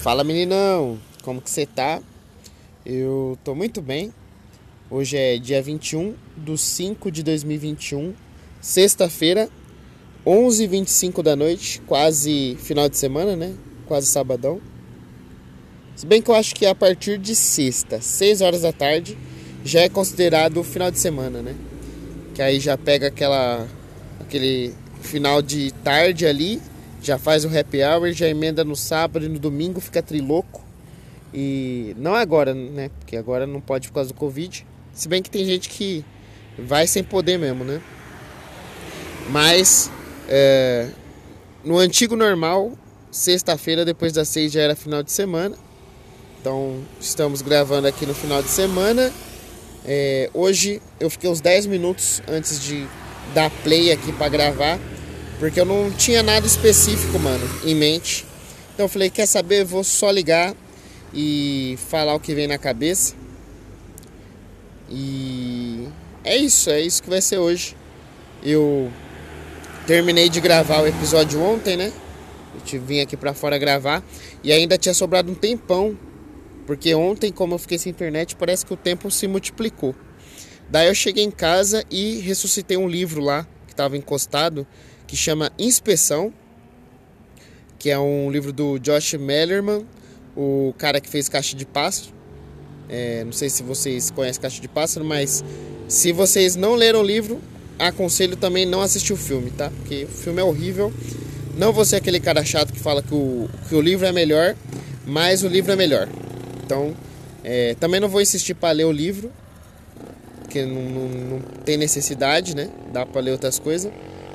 Fala meninão, como que você tá? Eu tô muito bem. Hoje é dia 21 de 5 de 2021, sexta-feira, 11h25 da noite, quase final de semana, né? Quase sabadão. Se bem que eu acho que a partir de sexta, 6 horas da tarde, já é considerado final de semana, né? Que aí já pega aquela aquele final de tarde ali, já faz o happy hour, já emenda no sábado e no domingo, fica triloco. E não agora, né? Porque agora não pode por causa do Covid. Se bem que tem gente que vai sem poder mesmo, né? Mas é, no antigo normal, sexta-feira depois das seis já era final de semana. Então estamos gravando aqui no final de semana. É, hoje eu fiquei uns 10 minutos antes de dar play aqui para gravar, porque eu não tinha nada específico, mano, em mente. Então eu falei, quer saber? Vou só ligar e falar o que vem na cabeça. E é isso, é isso que vai ser hoje. Eu terminei de gravar o episódio ontem, né? Eu vim aqui para fora gravar e ainda tinha sobrado um tempão, porque ontem, como eu fiquei sem internet, parece que o tempo se multiplicou. Daí eu cheguei em casa e ressuscitei um livro lá que estava encostado, que chama Inspeção, que é um livro do Josh Mellerman, o cara que fez Caixa de Pássaro. É, não sei se vocês conhecem Caixa de Pássaro, mas se vocês não leram o livro, aconselho também não assistir o filme, tá? Porque o filme é horrível. Não vou ser aquele cara chato que fala que o, que o livro é melhor, mas o livro é melhor. Então, é, também não vou insistir para ler o livro, porque não, não, não tem necessidade, né? Dá para ler outras coisas.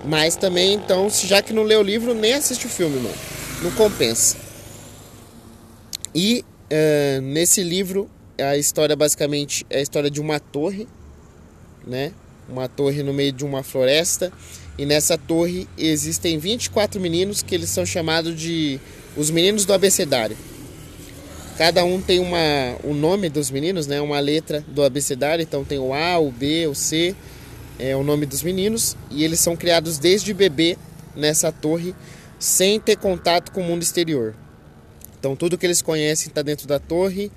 Mas também, então, já que não leu o livro, nem assiste o filme, mano. Não compensa. E uh, nesse livro, a história basicamente é a história de uma torre, né? Uma torre no meio de uma floresta. E nessa torre existem 24 meninos que eles são chamados de os meninos do abecedário. Cada um tem uma, o nome dos meninos, né? Uma letra do abecedário. Então tem o A, o B, o C, é o nome dos meninos. E eles são criados desde bebê nessa torre, sem ter contato com o mundo exterior. Então tudo que eles conhecem está dentro da torre.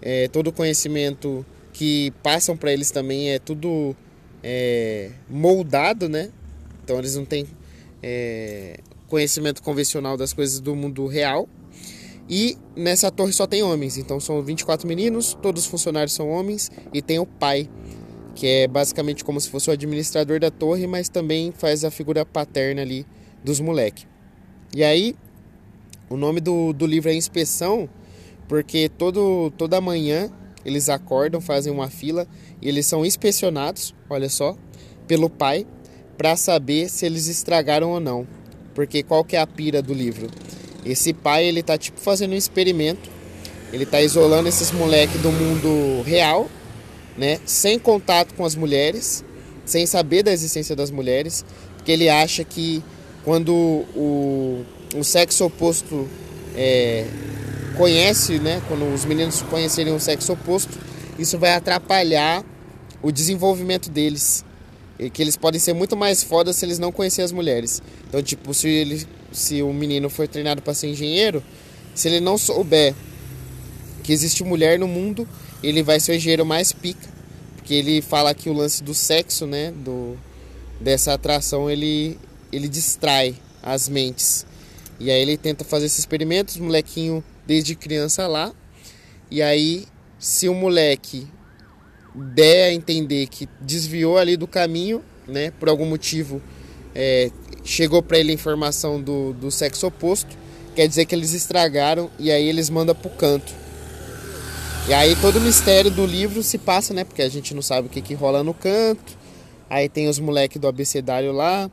É, todo o conhecimento que passam para eles também é tudo é, moldado, né? Então eles não têm é, conhecimento convencional das coisas do mundo real. E nessa torre só tem homens, então são 24 meninos, todos os funcionários são homens e tem o pai, que é basicamente como se fosse o administrador da torre, mas também faz a figura paterna ali dos moleques. E aí, o nome do, do livro é Inspeção, porque todo, toda manhã eles acordam, fazem uma fila e eles são inspecionados, olha só, pelo pai, para saber se eles estragaram ou não. Porque qual que é a pira do livro? Esse pai, ele tá tipo fazendo um experimento. Ele tá isolando esses moleques do mundo real, né? Sem contato com as mulheres, sem saber da existência das mulheres, porque ele acha que quando o, o sexo oposto é, conhece, né? Quando os meninos conhecerem o sexo oposto, isso vai atrapalhar o desenvolvimento deles. E que eles podem ser muito mais fodas se eles não conhecerem as mulheres. Então, tipo, se ele se o menino for treinado para ser engenheiro, se ele não souber que existe mulher no mundo, ele vai ser o engenheiro mais pica, porque ele fala que o lance do sexo, né, do dessa atração, ele ele distrai as mentes. E aí ele tenta fazer esses experimentos, molequinho desde criança lá. E aí, se o moleque der a entender que desviou ali do caminho, né, por algum motivo, é, chegou para ele a informação do, do sexo oposto, quer dizer que eles estragaram e aí eles mandam pro canto. E aí todo o mistério do livro se passa, né? Porque a gente não sabe o que, que rola no canto. Aí tem os moleques do abecedário lá.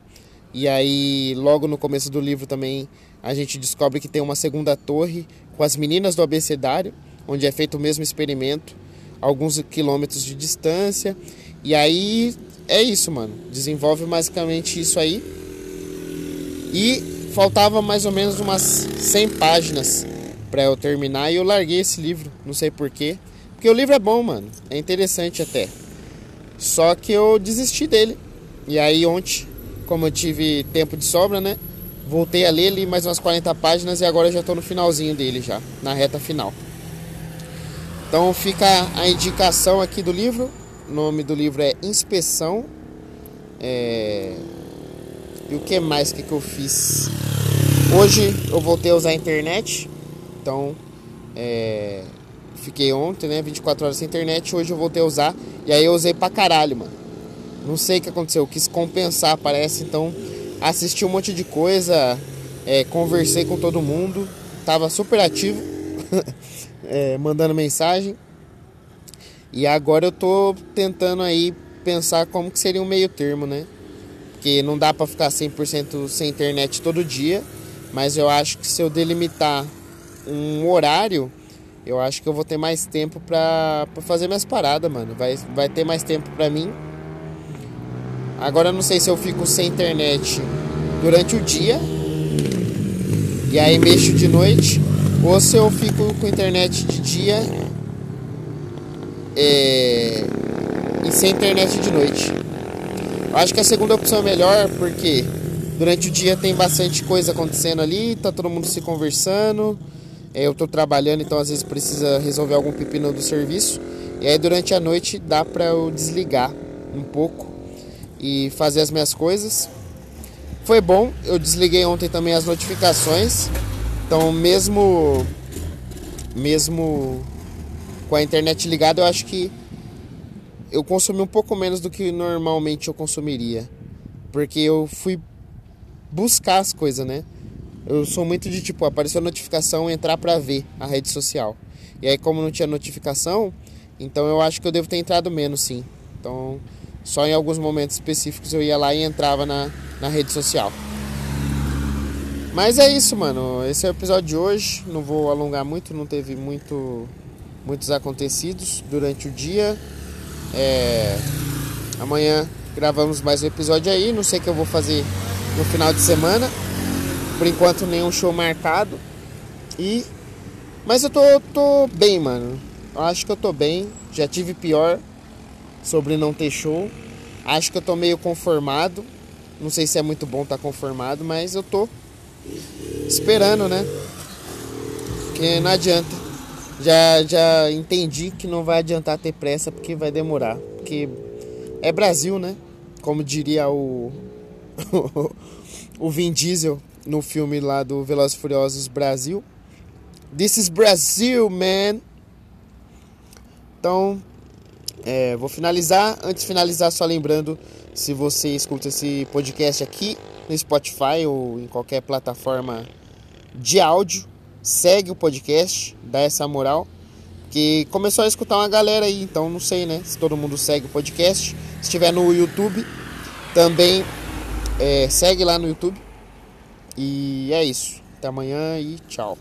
E aí, logo no começo do livro também, a gente descobre que tem uma segunda torre com as meninas do abecedário, onde é feito o mesmo experimento, alguns quilômetros de distância. E aí é isso, mano. Desenvolve basicamente isso aí. E faltava mais ou menos umas 100 páginas para eu terminar e eu larguei esse livro, não sei porquê. Porque o livro é bom, mano. É interessante até. Só que eu desisti dele. E aí ontem, como eu tive tempo de sobra, né? voltei a ler, li mais umas 40 páginas e agora já estou no finalzinho dele já, na reta final. Então fica a indicação aqui do livro. O nome do livro é Inspeção. É... E o que mais que, que eu fiz? Hoje eu voltei a usar a internet. Então é... fiquei ontem, né? 24 horas sem internet. Hoje eu voltei a usar. E aí eu usei pra caralho, mano. Não sei o que aconteceu. Eu quis compensar, parece. Então assisti um monte de coisa. É, conversei com todo mundo. Tava super ativo. é, mandando mensagem. E agora eu tô tentando aí pensar como que seria um meio termo, né? Porque não dá para ficar 100% sem internet todo dia, mas eu acho que se eu delimitar um horário, eu acho que eu vou ter mais tempo pra, pra fazer minhas paradas, mano. Vai, vai ter mais tempo pra mim. Agora eu não sei se eu fico sem internet durante o dia e aí mexo de noite ou se eu fico com internet de dia é, e sem internet de noite. Eu acho que a segunda opção é melhor porque durante o dia tem bastante coisa acontecendo ali, tá todo mundo se conversando. É, eu tô trabalhando, então às vezes precisa resolver algum pepino do serviço. E aí durante a noite dá pra eu desligar um pouco e fazer as minhas coisas. Foi bom, eu desliguei ontem também as notificações então, mesmo mesmo com a internet ligada, eu acho que eu consumi um pouco menos do que normalmente eu consumiria, porque eu fui buscar as coisas, né? Eu sou muito de tipo, apareceu notificação, entrar para ver a rede social. E aí como não tinha notificação, então eu acho que eu devo ter entrado menos, sim. Então, só em alguns momentos específicos eu ia lá e entrava na, na rede social. Mas é isso, mano. Esse é o episódio de hoje. Não vou alongar muito, não teve muito, muitos acontecidos durante o dia. É... Amanhã gravamos mais um episódio aí. Não sei o que eu vou fazer no final de semana. Por enquanto, nenhum show marcado. E. Mas eu tô, tô bem, mano. Eu acho que eu tô bem. Já tive pior sobre não ter show. Acho que eu tô meio conformado. Não sei se é muito bom estar tá conformado, mas eu tô esperando, né? Porque não adianta. Já, já entendi que não vai adiantar ter pressa porque vai demorar. Porque é Brasil, né? Como diria o, o Vin Diesel no filme lá do Velozes Furiosos Brasil. This is Brasil, man! Então, é, vou finalizar. Antes de finalizar, só lembrando, se você escuta esse podcast aqui no Spotify ou em qualquer plataforma de áudio, segue o podcast, dá essa moral. Que começou a escutar uma galera aí, então não sei, né? Se todo mundo segue o podcast. Se estiver no YouTube, também é, segue lá no YouTube. E é isso. Até amanhã e tchau.